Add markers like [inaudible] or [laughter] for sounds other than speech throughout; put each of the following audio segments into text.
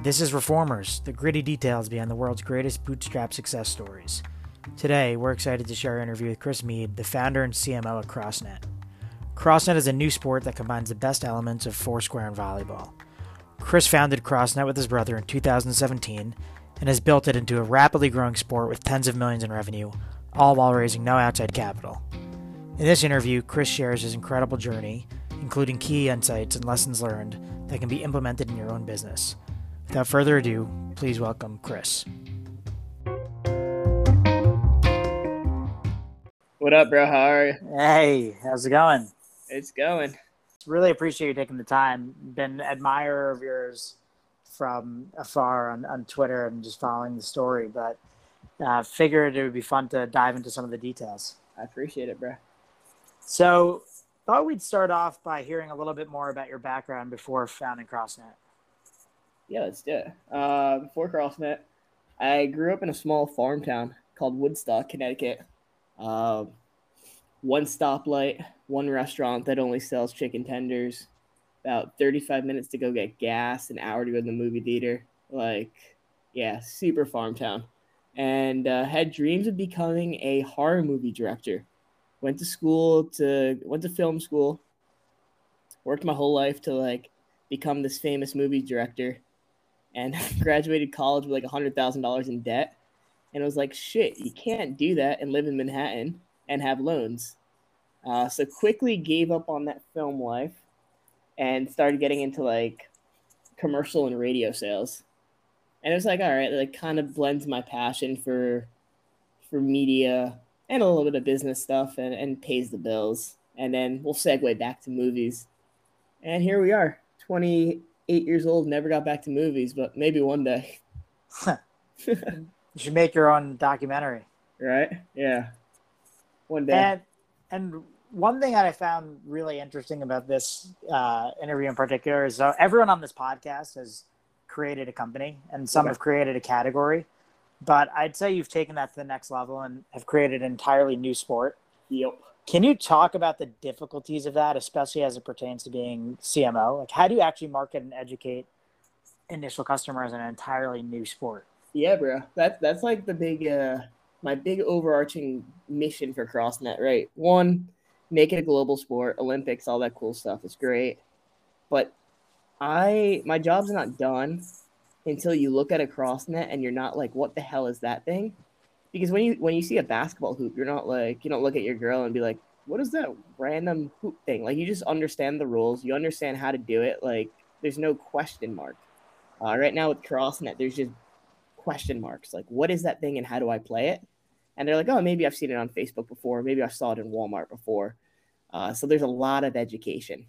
This is Reformers, the gritty details behind the world's greatest bootstrap success stories. Today, we're excited to share our interview with Chris Meade, the founder and CMO at CrossNet. CrossNet is a new sport that combines the best elements of Foursquare and volleyball. Chris founded CrossNet with his brother in 2017 and has built it into a rapidly growing sport with tens of millions in revenue, all while raising no outside capital. In this interview, Chris shares his incredible journey, including key insights and lessons learned that can be implemented in your own business. Without further ado, please welcome Chris. What up, bro? How are you? Hey, how's it going? It's going. Really appreciate you taking the time. Been admirer of yours from afar on, on Twitter and just following the story, but uh, figured it would be fun to dive into some of the details. I appreciate it, bro. So, thought we'd start off by hearing a little bit more about your background before founding CrossNet. Yeah, let's do it. Uh, before CrossNet, I grew up in a small farm town called Woodstock, Connecticut. Uh, one stoplight, one restaurant that only sells chicken tenders, about 35 minutes to go get gas, an hour to go to the movie theater. Like, yeah, super farm town. And uh, had dreams of becoming a horror movie director. Went to school to went to film school. Worked my whole life to like become this famous movie director, and [laughs] graduated college with like a hundred thousand dollars in debt. And I was like, shit, you can't do that and live in Manhattan and have loans. Uh, so quickly gave up on that film life and started getting into like commercial and radio sales. And it was like, all right, like kind of blends my passion for for media and a little bit of business stuff and, and pays the bills. And then we'll segue back to movies. And here we are, 28 years old, never got back to movies, but maybe one day. [laughs] you should make your own documentary. Right? Yeah. One day. And, and one thing that I found really interesting about this uh, interview in particular is uh, everyone on this podcast has created a company and some okay. have created a category, but I'd say you've taken that to the next level and have created an entirely new sport. Yep. Can you talk about the difficulties of that, especially as it pertains to being CMO? Like, how do you actually market and educate initial customers in an entirely new sport? Yeah, bro. That's that's like the big, uh, my big overarching mission for CrossNet, right? One, make it a global sport, Olympics, all that cool stuff. It's great. But I my job's not done until you look at a CrossNet and you're not like, what the hell is that thing? Because when you when you see a basketball hoop, you're not like you don't look at your girl and be like, what is that random hoop thing? Like you just understand the rules, you understand how to do it. Like there's no question mark. Uh, right now with CrossNet, there's just question marks. Like what is that thing and how do I play it? and they're like, oh, maybe I've seen it on Facebook before, maybe I saw it in Walmart before. Uh, so there's a lot of education.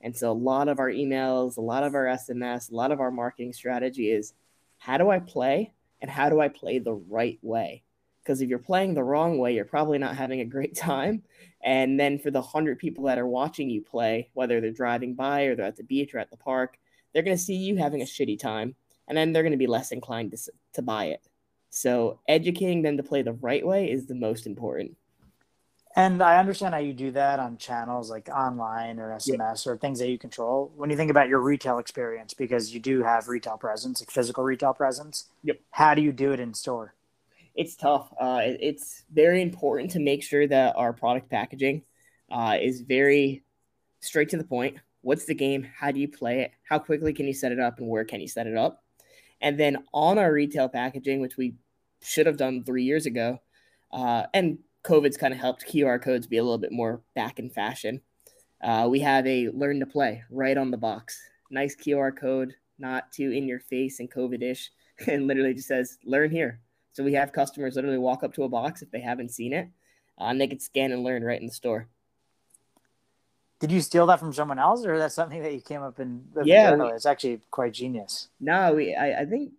And so a lot of our emails, a lot of our SMS, a lot of our marketing strategy is how do I play and how do I play the right way? Because if you're playing the wrong way, you're probably not having a great time. And then for the 100 people that are watching you play, whether they're driving by or they're at the beach or at the park, they're going to see you having a shitty time. And then they're going to be less inclined to, to buy it. So educating them to play the right way is the most important. And I understand how you do that on channels like online or SMS or things that you control. When you think about your retail experience, because you do have retail presence, like physical retail presence. Yep. How do you do it in store? It's tough. Uh, it's very important to make sure that our product packaging uh, is very straight to the point. What's the game? How do you play it? How quickly can you set it up, and where can you set it up? And then on our retail packaging, which we should have done three years ago, uh, and COVID's kind of helped QR codes be a little bit more back in fashion. Uh, we have a learn to play right on the box. Nice QR code, not too in your face and COVID ish, [laughs] and literally just says learn here. So we have customers literally walk up to a box if they haven't seen it, uh, and they can scan and learn right in the store. Did you steal that from someone else, or that's something that you came up and yeah, we, it's actually quite genius. No, we I, I think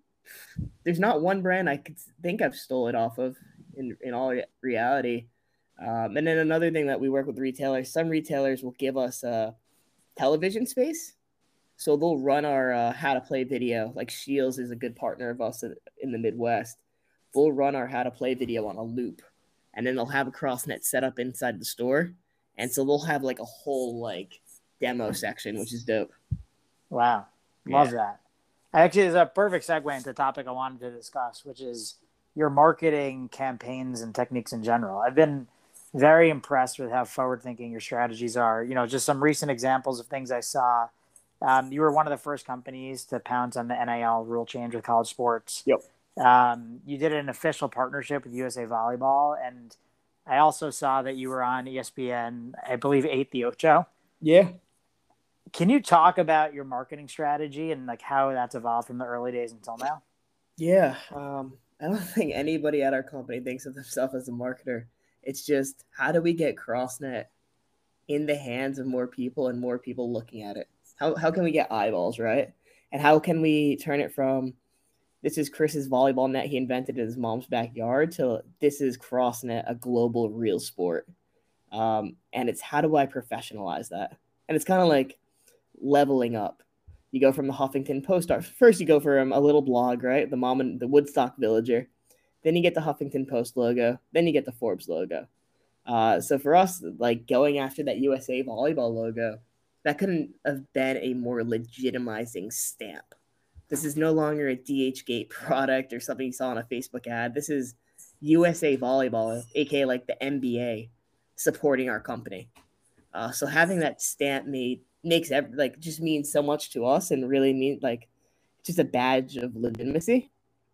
there's not one brand I could think I've stole it off of in in all reality. Um, and then another thing that we work with retailers, some retailers will give us a television space, so they'll run our uh, how to play video. Like Scheels is a good partner of us in the Midwest. They'll run our how to play video on a loop, and then they'll have a CrossNet set up inside the store and so they'll have like a whole like demo section, which is dope. Wow, love yeah. that. Actually, it's a perfect segue into the topic I wanted to discuss, which is your marketing campaigns and techniques in general. I've been very impressed with how forward thinking your strategies are. You know, just some recent examples of things I saw. Um, you were one of the first companies to pounce on the NIL rule change with college sports. Yep. Um, you did an official partnership with USA Volleyball, and I also saw that you were on ESPN. I believe eight the Ocho. Yeah. Can you talk about your marketing strategy and like how that's evolved from the early days until now? Yeah. Um, I don't [laughs] think anybody at our company thinks of themselves as a marketer. It's just how do we get CrossNet in the hands of more people and more people looking at it? How, how can we get eyeballs, right? And how can we turn it from this is Chris's volleyball net he invented in his mom's backyard to this is CrossNet, a global real sport. Um, and it's how do I professionalize that? And it's kind of like leveling up. You go from the Huffington Post. First, you go from a little blog, right? The mom and the Woodstock Villager. Then you get the Huffington Post logo. Then you get the Forbes logo. Uh, so for us, like going after that USA volleyball logo, that couldn't have been a more legitimizing stamp. This is no longer a DHgate [laughs] product or something you saw on a Facebook ad. This is USA Volleyball, aka like the NBA, supporting our company. Uh, so having that stamp made makes every, like just means so much to us and really means like just a badge of legitimacy.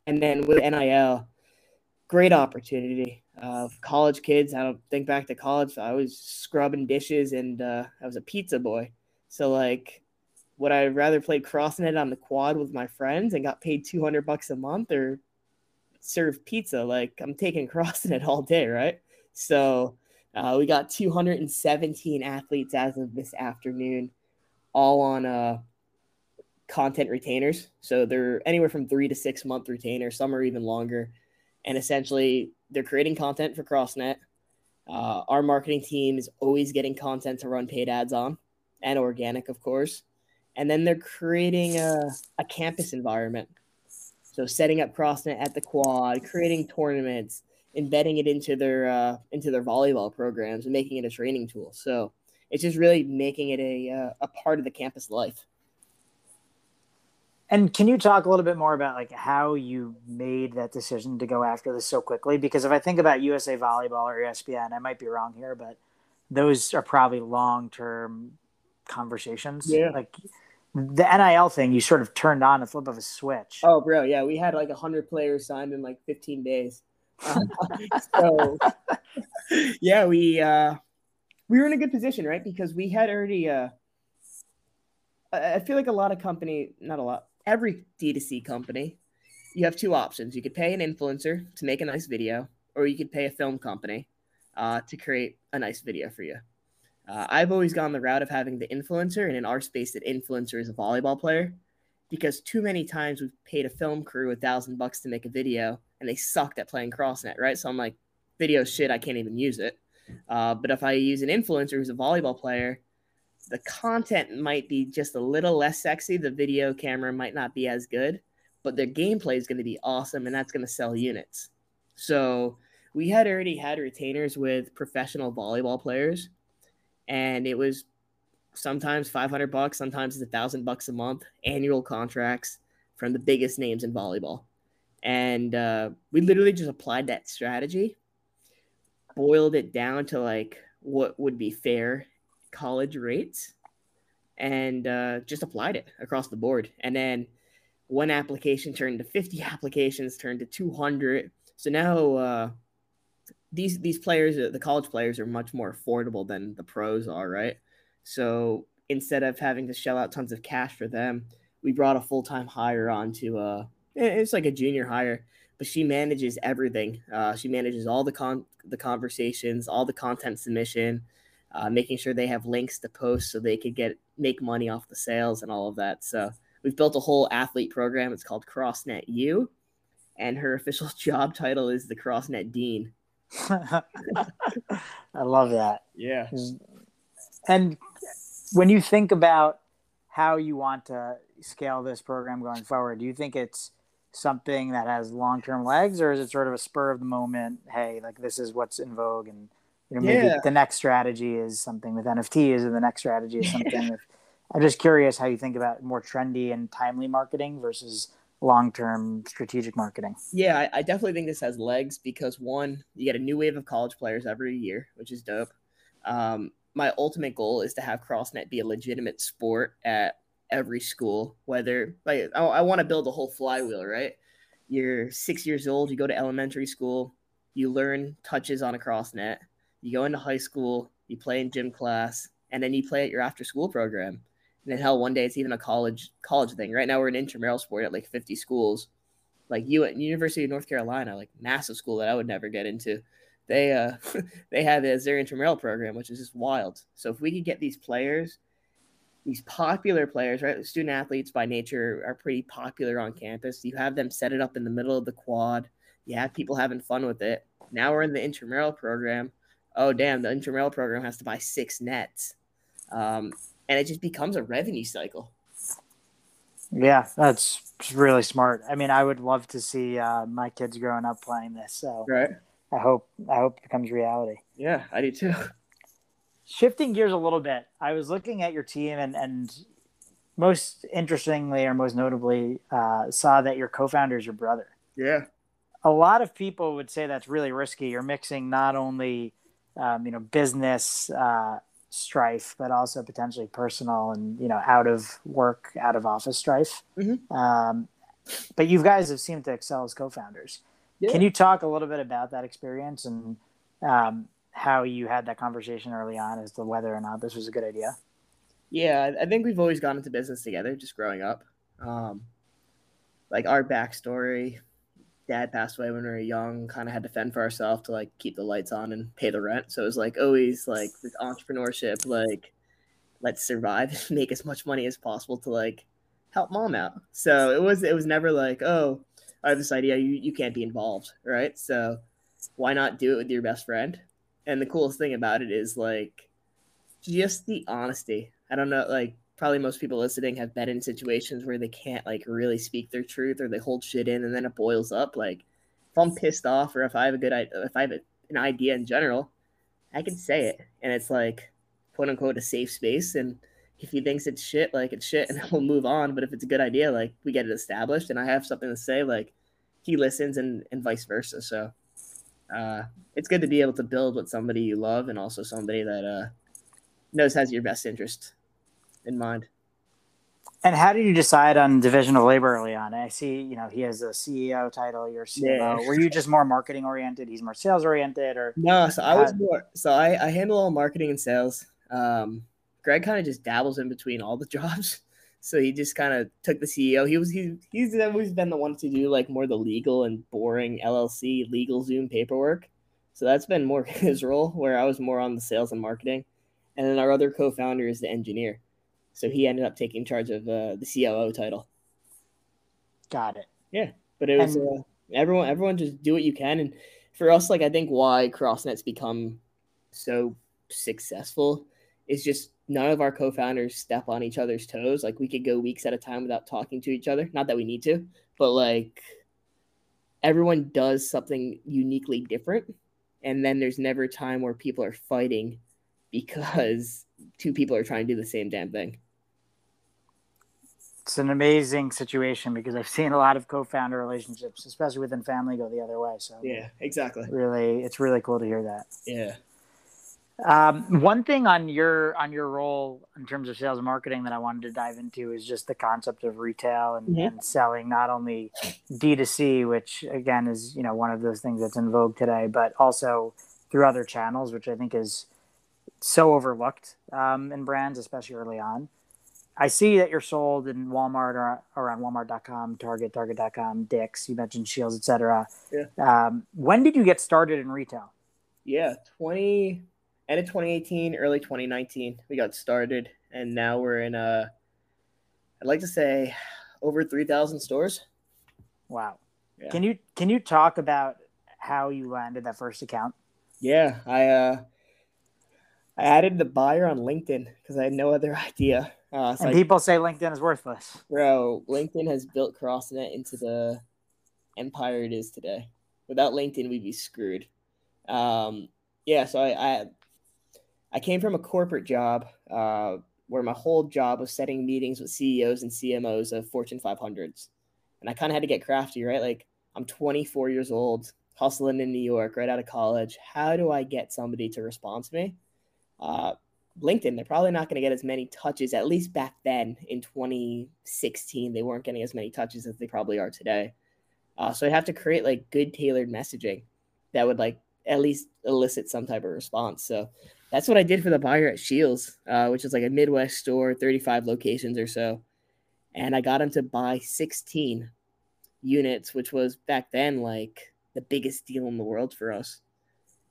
And then with NIL, great opportunity. Uh, college kids, I don't think back to college. I was scrubbing dishes and uh, I was a pizza boy. So like, would I rather play CrossNet on the quad with my friends and got paid 200 bucks a month or serve pizza? Like I'm taking [laughs] CrossNet all day, right? So uh, we got 217 athletes as of this afternoon, all on uh, content retainers. So they're anywhere from three to six month retainers. Some are even longer and essentially they're creating content for CrossNet. Uh, our marketing team is always getting content to run paid ads on, and organic, of course. And then they're creating a, a campus environment. So setting up CrossNet at the quad, creating tournaments, embedding it into their uh, into their volleyball programs, and making it a training tool. So it's just really making it a uh, a part of the campus life. And can you talk a little bit more about like how you made that decision to go after this so quickly? Because if I think about USA Volleyball or ESPN, I might be wrong here, but those are probably long term conversations. Yeah. Like the NIL thing, you sort of turned on a flip of a switch. Oh, bro, yeah, we had like hundred players signed in like 15 days. [laughs] so yeah, we uh, we were in a good position, right? Because we had already. Uh, I feel like a lot of company, not a lot, every D2C company, you have two options. You could pay an influencer to make a nice video, or you could pay a film company uh, to create a nice video for you. Uh, I've always gone the route of having the influencer, and in our space, that influencer is a volleyball player, because too many times we've paid a film crew a thousand bucks to make a video, and they sucked at playing CrossNet, right? So I'm like, video shit, I can't even use it. Uh, but if I use an influencer who's a volleyball player, the content might be just a little less sexy. The video camera might not be as good, but their gameplay is going to be awesome, and that's going to sell units. So we had already had retainers with professional volleyball players, and it was sometimes 500 bucks, sometimes it's a thousand bucks a month, annual contracts from the biggest names in volleyball. And uh, we literally just applied that strategy, boiled it down to like what would be fair college rates and uh, just applied it across the board. And then one application turned to 50 [laughs] applications, turned to 200. So now uh, these these players, uh, the college players, are much more affordable than the pros are, right? So instead of having to shell out tons of cash for them, we brought a full time hire on to uh, it's like a junior hire, but she manages everything. Uh, she manages all the con the conversations, all the content submission, uh, making sure they have links to post so they could get make money off the sales and all of that. So we've built a whole athlete program. It's called CrossNet U, and her [laughs] official job title is the CrossNet Dean. [laughs] I love that. Yeah. And when you think about how you want to scale this program going forward, do you think it's something that has long term legs, or is it sort of a spur of the moment? Hey, like this is what's in vogue, and you know maybe Yeah. the next strategy is something with NFTs, and the next strategy is [laughs] something with I'm just curious how you think about more trendy and timely marketing versus long term strategic marketing. Yeah, I, I, definitely think this has legs because one, you get a new wave of college players every year, which is dope. Um, my ultimate goal is to have CrossNet be a legitimate sport at every school, whether like I, I want to build a whole flywheel, right? You're six years old, you go to elementary school, you learn touches on a CrossNet, you go into high school, you play in gym class, and then you play at your after school program. And hell, one day it's even a college college thing. Right now we're an intramural sport at like 50 schools. Like you at University of North Carolina, like massive school that I would never get into. They uh [laughs] they have it as their intramural program, which is just wild. So if we could get these players, these popular players, right? Student athletes by nature are pretty popular on campus. You have them set it up in the middle of the quad. You have people having fun with it. Now we're in the intramural program. Oh damn, the intramural program has to buy six nets. Um, and it just becomes a revenue cycle. Yeah, that's really smart. I mean, I would love to see uh, my kids growing up playing this. So right. I hope I hope it becomes reality. Yeah, I do too. Shifting gears a little bit, I was looking at your team and and most interestingly or most notably uh, saw that your co-founder is your brother. Yeah. A lot of people would say that's really risky. You're mixing not only um, you know business uh, strife, but also potentially personal and you know out of work, out of office strife. Mm-hmm. Um, but you guys have seemed to excel as co-founders. Yeah. Can you talk a little bit about that experience and um, how you had that conversation early on as to whether or not this was a good idea? Yeah, I think we've always gone into business together, just growing up. Um, like our backstory, dad passed away when we were young, kind of had to fend for ourselves to like keep the lights on and pay the rent. So it was like always like this entrepreneurship, like let's survive and [laughs] make as much money as possible to like help mom out. So it was it was never like, oh, I have this idea, you, you can't be involved, right? So why not do it with your best friend? And the coolest thing about it is like just the honesty. I don't know, like probably most people listening have been in situations where they can't like really speak their truth or they hold shit in and then it boils up. Like if I'm pissed off or if I have a good if I have an idea in general, I can say it and it's like quote unquote a safe space. And if he thinks it's shit, like it's shit, and [laughs] we'll move on. But if it's a good idea, like we get it established, and I have something to say, like he listens, and and vice versa. So uh, it's good to be able to build with somebody you love and also somebody that uh, knows has your best interest in mind. And how did you decide on division of labor early on? I see, you know, he has a CEO title, you're CMO. Yeah. Were you just more marketing oriented? He's more sales oriented, or no? So I was more. So I, I handle all marketing and sales. Um, Greg kind of just dabbles in between all the [laughs] jobs. So he just kind of took the CEO. He was he he's always been the one to do like more the legal and boring LLC LegalZoom paperwork. So that's been more [laughs] his role, where I was more on the sales and marketing, and then our other co-founder is the engineer. So he ended up taking charge of uh, the COO title. Got it. Yeah, but it was and- uh, everyone. Everyone just do what you can, and for us, like I think why CrossNet's become so successful is just none of our co-founders step on each other's toes. Like we could go weeks at a time without talking to each other. Not that we need to, but like everyone does something uniquely different. And then there's never a time where people are fighting because two people are trying to do the same damn thing. It's an amazing situation because I've seen a lot of co-founder relationships, especially within family, go the other way. So yeah, exactly. Really, it's really cool to hear that. Yeah. Um, one thing on your on your role in terms of sales and marketing that I wanted to dive into is just the concept of retail and, mm-hmm. and selling not only D2C, which again is you know one of those things that's in vogue today, but also through other channels, which I think is so overlooked um, in brands, especially early on. I see that you're sold in Walmart or, or on Walmart.com, Target, Target.com, Dick's. You mentioned Scheels, etc. Yeah. Um, when did you get started in retail? Yeah, twenty end of 2018, early 2019, we got started, and now we're in a, I'd like to say, over 3,000 stores. Wow. Yeah. Can you can you talk about how you landed that first account? Yeah, I uh, I added the buyer on LinkedIn because I had no other [laughs] idea. Uh, and people say LinkedIn is worthless. Bro, LinkedIn has built CrossNet into the empire it is today. Without LinkedIn, we'd be screwed. Um, yeah, so I, I I came from a corporate job uh, where my whole job was setting meetings with CEOs and CMOs of Fortune 500s. And I kind of had to get crafty, right? Like I'm 24 years old, hustling in New York, right out of college. How do I get somebody to respond to me? Uh, LinkedIn, they're probably not going to get as many touches, at least back then in 2016. They weren't getting as many touches as they probably are today. Uh, so I'd have to create like good tailored messaging that would like at least elicit some type of response. So that's what I did for the buyer at Scheels, uh, which is like a Midwest store, 35 locations or so. And I got him to buy 16 units, which was back then like the biggest deal in the world for us.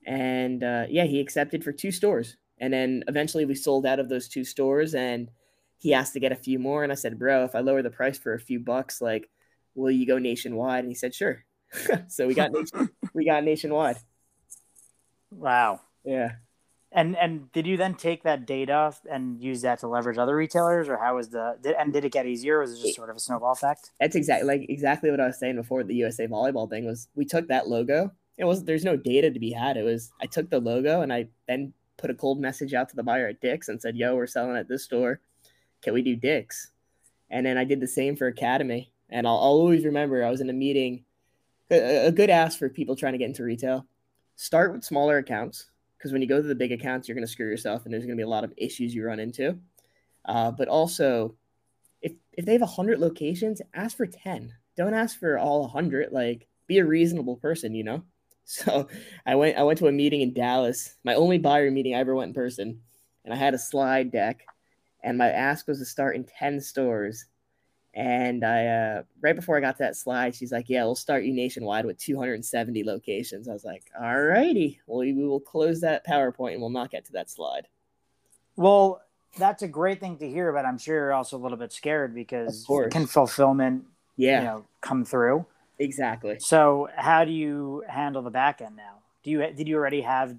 And uh, yeah, he accepted for two stores. And then eventually we sold out of those two stores and he asked to get a few more. And I said, bro, if I lower the price for a few bucks, like, will you go nationwide? And he said, sure. [laughs] so we got, [laughs] we got nationwide. Wow. Yeah. And and did you then take that data and use that to leverage other retailers, or how was the did, and did it get easier? was it just sort of a snowball effect? That's exactly like exactly what I was saying before. The USA volleyball thing was we took that logo. It was there's no data to be had. It was I took the logo and I then put a cold message out to the buyer at Dick's and said, "Yo, we're selling at this store. Can we do Dick's?" And then I did the same for Academy. And I'll, I'll always remember I was in a meeting, a, a good ask for people trying to get into retail. Start with smaller accounts because when you go to the big accounts, you're going to screw yourself and there's going to be a lot of issues you run into. Uh, but also, if if they have 100 locations, ask for 10. Don't ask for all 100. Like, be a reasonable person, you know? So I went I went to a meeting in Dallas, my only buyer meeting I ever went in person, and I had a slide deck, and my ask was to start in 10 stores and I, uh, right before I got to that slide, she's like, "Yeah, we'll start you nationwide with 270 locations." I was like, "All righty, well, we will close that PowerPoint and we'll not get to that slide." Well, that's a great thing to hear, but I'm sure you're also a little bit scared because can fulfillment, yeah, you know, come through? Exactly. So, how do you handle the back end now? Do you did you already have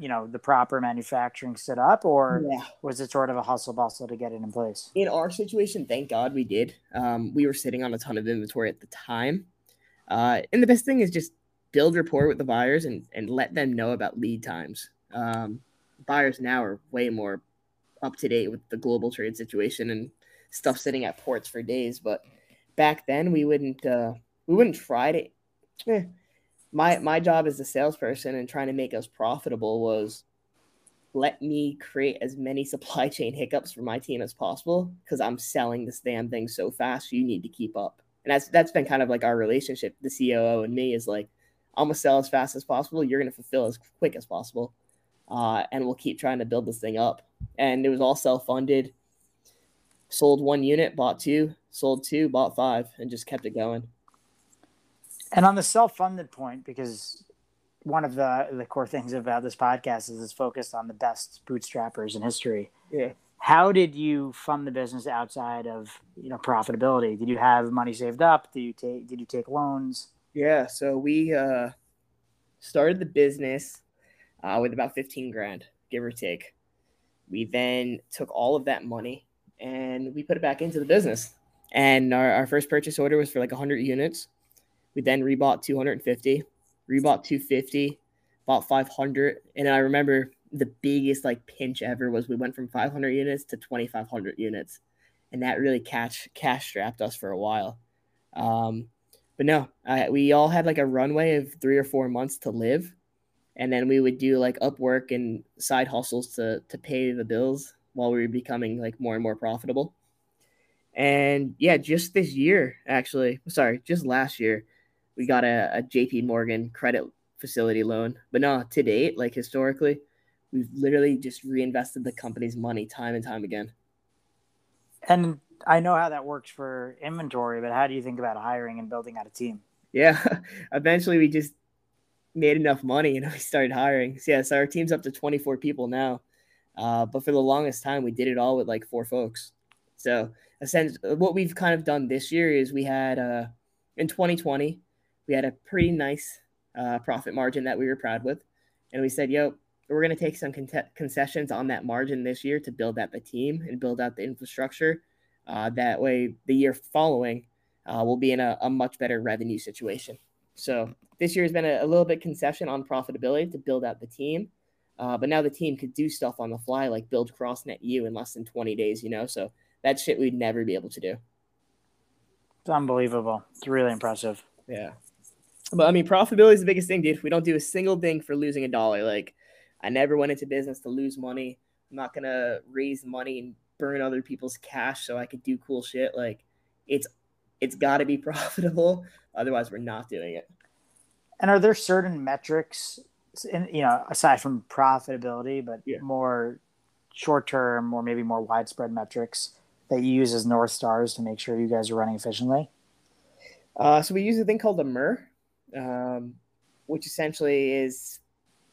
you know the proper manufacturing set up or yeah. was it sort of a hustle bustle to get it in place in our situation thank god we did um, we were sitting on a ton of inventory at the time uh, and the best thing is just build rapport with the buyers and, and let them know about lead times um, buyers now are way more up to date with the global trade situation and stuff sitting at ports for days but back then we wouldn't uh, we wouldn't try to eh, my my job as a salesperson and trying to make us profitable was let me create as many [laughs] supply chain hiccups for my team as possible because I'm selling this damn thing so fast. You need to keep up, and that's that's been kind of like our relationship. The COO and me is like, I'm gonna sell as fast as possible. You're gonna fulfill as quick as possible, uh, and we'll keep trying to build this thing up. And it was all self funded. Sold one unit, bought two, sold two, bought five, and just kept it going. And on the self-funded point, because one of the the core things about this podcast is it's focused on the best bootstrappers in history. Yeah. How did you fund the business outside of you know profitability? Did you have money saved up? Did you take did you take loans? Yeah, so we uh, started the business uh, with about fifteen grand, give or take. We then took all of that money and we put it back into the business. And our, our first purchase order was for like 100 units. We then rebought 250, rebought 250, bought 500. And I remember the biggest like pinch ever was we went from 500 units to 2,500 units. And that really cash cash strapped us for a while. Um, but no, I, we all had like a runway of three or four months to live. And then we would do like Upwork and side hustles to, to pay the bills while we were becoming like more and more profitable. And yeah, just this year, actually, sorry, just last year, we got a, a JP Morgan credit facility loan. But no, to date, like historically, we've literally just reinvested the company's money time and time again. And I know how that works for inventory, but how do you think about hiring and building out a team? Yeah, [laughs] eventually we just made enough money and [laughs] we started hiring. So yeah, so our team's up to 24 people now. Uh, but for the longest time, we did it all with like four folks. So essentially, what we've kind of done this year is we had uh, in 2020 we had a pretty nice uh, profit margin that we were proud with. And we said, yo, we're going to take some con- concessions on that margin this year to build out the team and build out the infrastructure. Uh, that way, the year following, uh, we'll be in a, a, much better revenue situation. So this year has been a, a, little bit concession on profitability to build out the team. Uh, but now the team could do stuff on the fly, like build CrossNet U in less than 20 days, you know? So that shit we'd never be able to do. It's unbelievable. It's really impressive. Yeah. But I mean, profitability is the biggest thing, dude. We don't do a single thing for losing a dollar. Like, I never went into business to lose money. I'm not going to raise money and burn other people's cash so I could do cool shit. Like, it's it's got to be [laughs] profitable. Otherwise, we're not doing it. And are there certain metrics in, you know, aside from profitability, but yeah. more short term or maybe more widespread metrics that you use as North Stars to make sure you guys are running efficiently? Uh, so we use a thing called a MER, um, which essentially is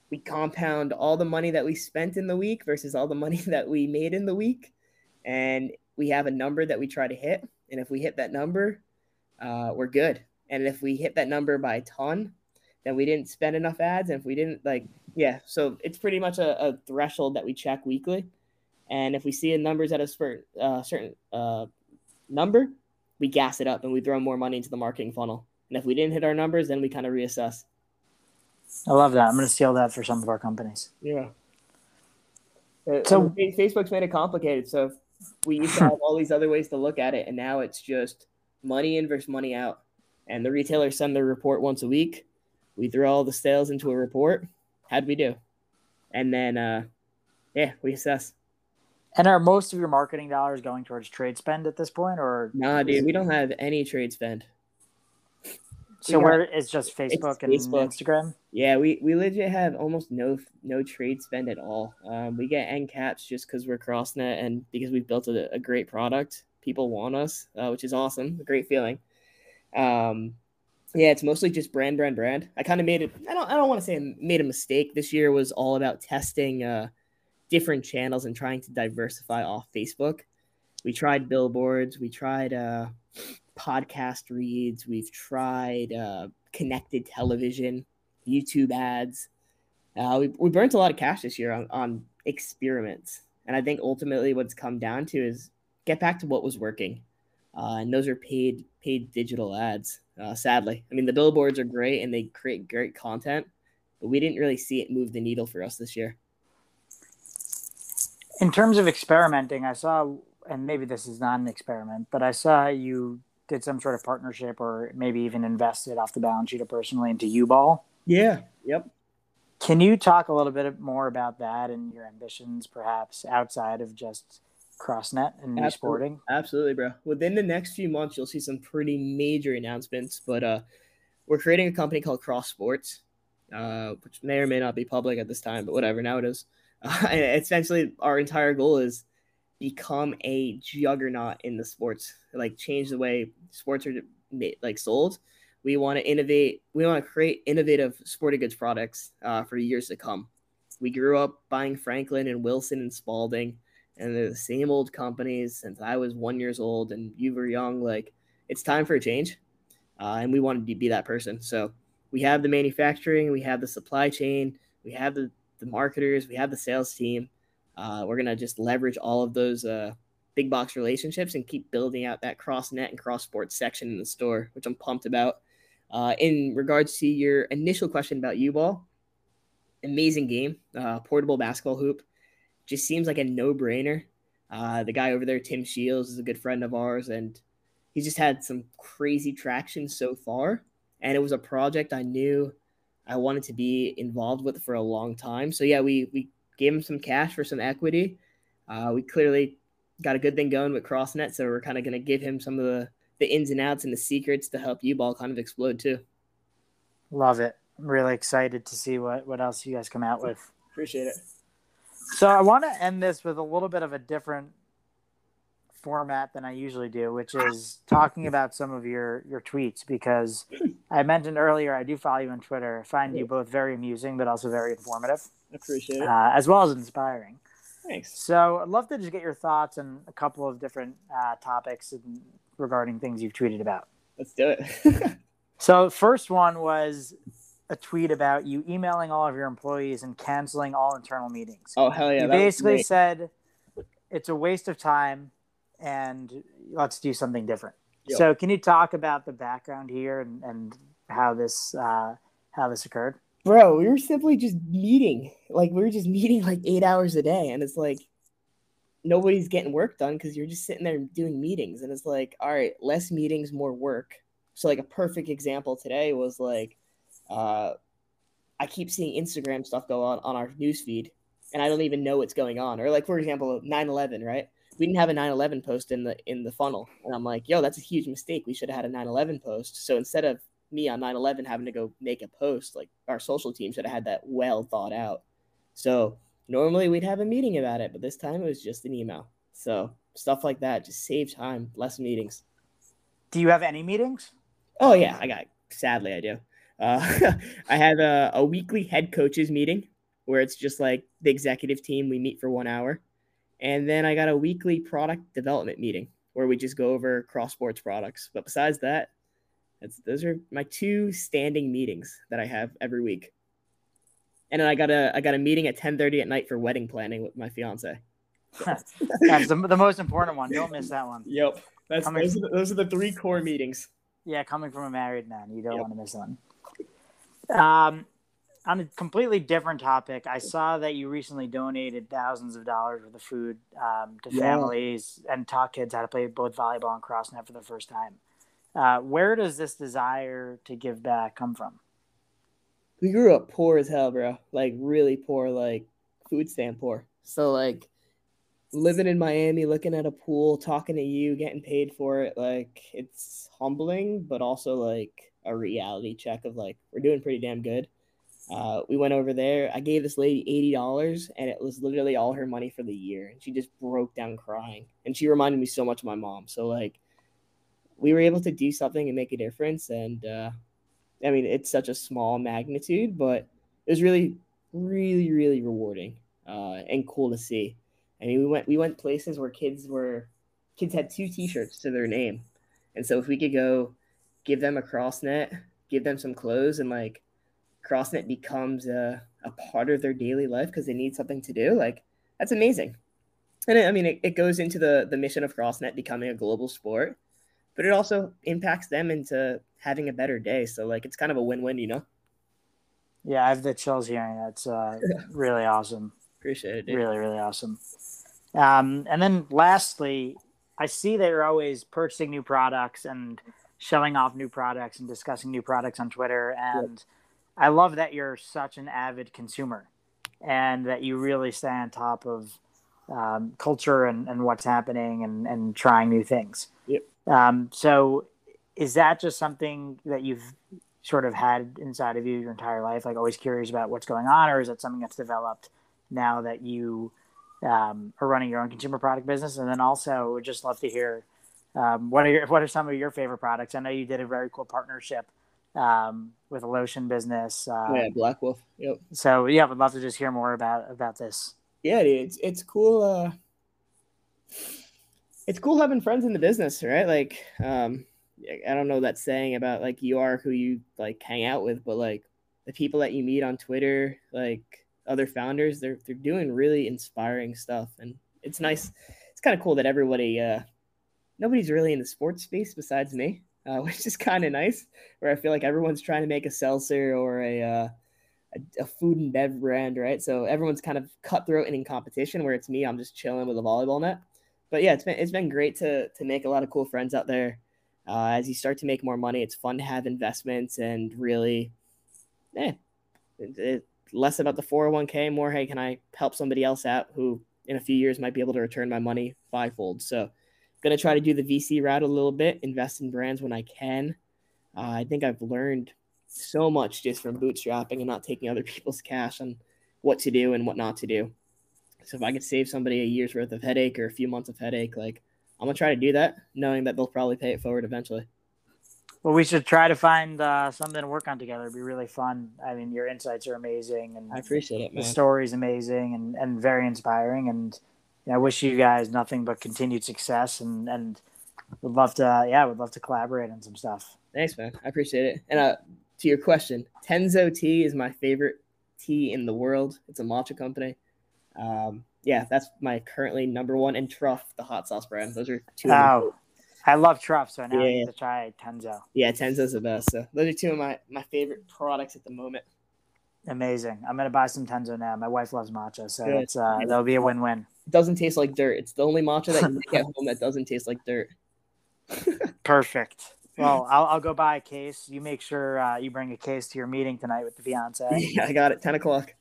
we compound all the money that we spent in the week versus all the money [laughs] that we made in the week. And we have a number that we try to hit. And if we hit that number, uh, we're good. And if we hit that number by a ton, then we didn't spend enough ads. And if we didn't like, yeah, so it's pretty much a, a threshold that we check weekly. And if we see a numbers at a certain uh, certain uh, number, we gas it up and we throw more money into the marketing funnel. And if we didn't hit our numbers, then we kind of reassess. I love that. I'm going to steal that for some of our companies. Yeah. Uh, so Facebook's made it complicated. So we used to have all these other ways to look at it, and now it's just money in versus money out. And the retailers send their report once a week. We throw all the sales into a report. How'd we do? And then, uh, yeah, we assess. And are most of your marketing dollars going towards trade spend at this point, or nah, dude, we don't have any trade spend. So where it's just Facebook it's and Facebook. Instagram? Yeah, we, we legit have almost no no trade spend at all. Um, we get end caps just because we're CrossNet and because we've built a, a great product. People want us, uh, which is awesome. A great feeling. Um, yeah, it's mostly just brand, brand, brand. I kind of made it. I don't. I don't want to say I made a mistake. This year was all about testing uh, different channels and trying to diversify off Facebook. We tried billboards. We tried uh, podcast reads. We've tried uh, connected television, YouTube ads. Uh, we, we burnt a lot of cash this year on, on experiments. And I think ultimately what's come down to is get back to what was working. Uh, and those are paid paid digital ads. Uh, sadly, I mean the billboards are great and they create great content, but we didn't really see it move the needle for us this year. In terms of experimenting, I saw, and maybe this is not an experiment, but I saw you did some sort of partnership or maybe even invested off the balance sheet or personally into U-Ball. Yeah. Yep. Can you talk a little bit more about that and your ambitions, perhaps outside of just CrossNet and new sporting? Absolutely, bro. Within the next few months, you'll see some pretty major announcements. But uh, we're creating a company called Cross Sports, uh, which may or may not be public at this time, but whatever. Now it is. [laughs] Uh, essentially, our entire goal is become a juggernaut in the sports, like change the way sports are like sold. We want to innovate. We want to create innovative sporting goods products uh, for years to come. We grew up buying Franklin and Wilson and Spalding, and they're the same old companies since I was one years old and you were young. Like it's time for a change, uh, and we wanted to be that person. So we have the manufacturing, we have the supply chain, we have the the marketers, we have the sales team uh, we're gonna just leverage all of those uh, big box relationships and keep building out that cross net and cross sports section in the store, which I'm pumped about. Uh, in regards to your initial question about U-Ball, amazing game, uh, portable basketball hoop, just seems like a no-brainer. Uh, the guy over there, Tim Shields, is a good friend of ours, and he's just had some crazy traction so far. And it was a project I knew I wanted to be involved with for a long time. So yeah, we we gave him some cash for some equity. Uh, we clearly got a good thing going with CrossNet, so we're kind of going to give him some of the the ins and outs and the secrets to help U-Ball kind of explode too. Love it. I'm really excited to see what what else you guys come out with. Appreciate it. So I want to end this with a little bit of a different format than I usually do, which is talking about some of your your tweets because I mentioned earlier I do follow you on Twitter. I find you both very amusing but also very informative. Appreciate it. Uh, as well as inspiring. Thanks. So I'd love to just get your thoughts on a couple of different uh, topics regarding things you've tweeted about. Let's do it. [laughs] so first one was a tweet about you emailing all of your employees and canceling all internal meetings. Oh hell yeah! You basically said it's a waste of time and let's do something different. Yep. So can you talk about the background here and, and how this uh, how this occurred? Bro, we were simply just meeting. Like we were just meeting like eight hours a day, and it's like nobody's getting work done because you're just sitting there doing meetings, and it's like, all right, less meetings, more work. So like a perfect example today was like, uh, I keep seeing Instagram stuff go on on our newsfeed, and I don't even know what's going on. Or like for example, 9/11, right? We didn't have a 9/11 post in the in the funnel, and I'm like, yo, that's a huge mistake. We should have had a 9/11 post. So instead of me on 9/11 having to go make a post, like our social team should have had that well thought out. So normally we'd have a meeting about it, but this time it was just an email. So stuff like that just save time, less meetings. Do you have any meetings? Oh yeah, I got. Sadly, I do. Uh, [laughs] I have a, a weekly head coaches meeting where it's just like the executive team. We meet for one hour, and then I got a weekly product development meeting where we just go over cross sports products. But besides that, that's those are my two standing meetings that I have every week. And then I got a I got a meeting at 10:30 at night for wedding planning with my fiance. [laughs] That's the, the most important one. Don't miss that one. Yep. That's Coming- those are, the, those are the three core meetings. Yeah, coming from a married man, you don't Yep. want to miss one. Um, on a completely different topic, I saw that you recently donated thousands of dollars worth of food um, to Yeah. families and taught kids how to play both volleyball and crossnet for the first time. Uh, where does this desire to give back come from? we grew up poor as hell, bro. Like really poor, like food stamp poor. So like living in Miami, looking at a pool, talking to you, getting paid for it, like it's humbling, but also like a reality check of like we're doing pretty damn good. Uh, we went over there. I gave this lady eighty dollars, and it was literally all her money for the year, and she just broke down crying. And she reminded me so much of my mom. So like, we were able to do something and make a difference, and uh, I mean, it's such a small magnitude, but it was really, really, really rewarding uh, and cool to see. I mean, we went we went places where kids were kids had two T-shirts to their name, and so if we could go give them a cross net, give them some clothes, and like CrossNet becomes a, a part of their daily life because they need something to do, like that's amazing. And it, I mean, it, it goes into the the mission of CrossNet becoming a global sport, but it also impacts them into having a better day. So like it's kind of a win-win, you know. Yeah, I have the chills hearing that. It's uh, [laughs] really awesome. Appreciate it. Dude. Really, really awesome. Um, and then lastly, I see that you're always purchasing new products and showing off new products and discussing new products on Twitter. And I love that you're such an avid consumer and that you really stay on top of um, culture and, and what's happening and, and trying new things. Um, so is that just something that you've sort of had inside of you your entire life, like always curious about what's going on, or is it something that's developed now that you um, are running your own consumer product business? And then also, would just love to hear um, what are your, what are some of your favorite products? I know you did a very cool partnership um, with a lotion business. Uh, Oh, yeah, Black Wolf. Yep. So yeah, would love to just hear more about about this. Yeah, dude, it's it's cool. Uh, it's cool having friends in the business, right? Like, um, I don't know that saying about like you are who you like hang out with, but like the people that you meet on Twitter, like other founders, they're they're doing really inspiring stuff, and it's nice. It's kind of cool that everybody, uh, nobody's really in the sports space besides me, uh, [laughs] which is kind of nice. Where I feel like everyone's trying to make a seltzer or a uh, a, a food and bev brand, right? So everyone's kind of cutthroat and in competition. Where it's me, I'm just chilling with a volleyball net. But yeah, it's been it's been great to to make a lot of cool friends out there. Uh, as you start to make more money, it's fun to have investments and really, eh, it, it, less about the 401k, more hey, can I help somebody else out who in a few years might be able to return my money fivefold. So, gonna try to do the VC route a little bit, invest in brands when I can. Uh, I think I've learned so much just from bootstrapping and not taking other [laughs] people's cash on what to do and what not to do. So if I could save somebody a year's worth of headache or a few months of headache, like I'm gonna try to do that, knowing that they'll probably pay it forward eventually. Well, we should try to find uh, something to work on together. It'd be really fun. I mean, your insights are amazing, and I appreciate it, the man. story's amazing and, and very inspiring. And you know, I wish you guys nothing but continued success. And and would love to, yeah, would love to collaborate on some stuff. Thanks, man. I appreciate it. And uh, to your question, Tenzo tea is my favorite tea in the world. It's a matcha company. Um, yeah, that's my currently number one. And Truff, the hot sauce brand. Those are two. Oh, I love Truff, so now I Yeah. need to try Tenzo. Yeah, Tenzo's the best. So those are two of my my favorite products at the moment. Amazing. I'm gonna buy some Tenzo now. My wife loves matcha, so Good. it's uh, that'll be a win-win. It doesn't taste like dirt. It's the only matcha that you make at [laughs] home that doesn't taste like dirt. [laughs] Perfect. Well, I'll, I'll go buy a case. You make sure uh, you bring a case to your meeting tonight with the fiance. [laughs] Yeah, I got it. Ten o'clock.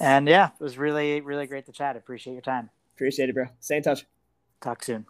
And yeah, it was really, really great to chat. Appreciate your time. Appreciate it, bro. Stay in touch. Talk soon.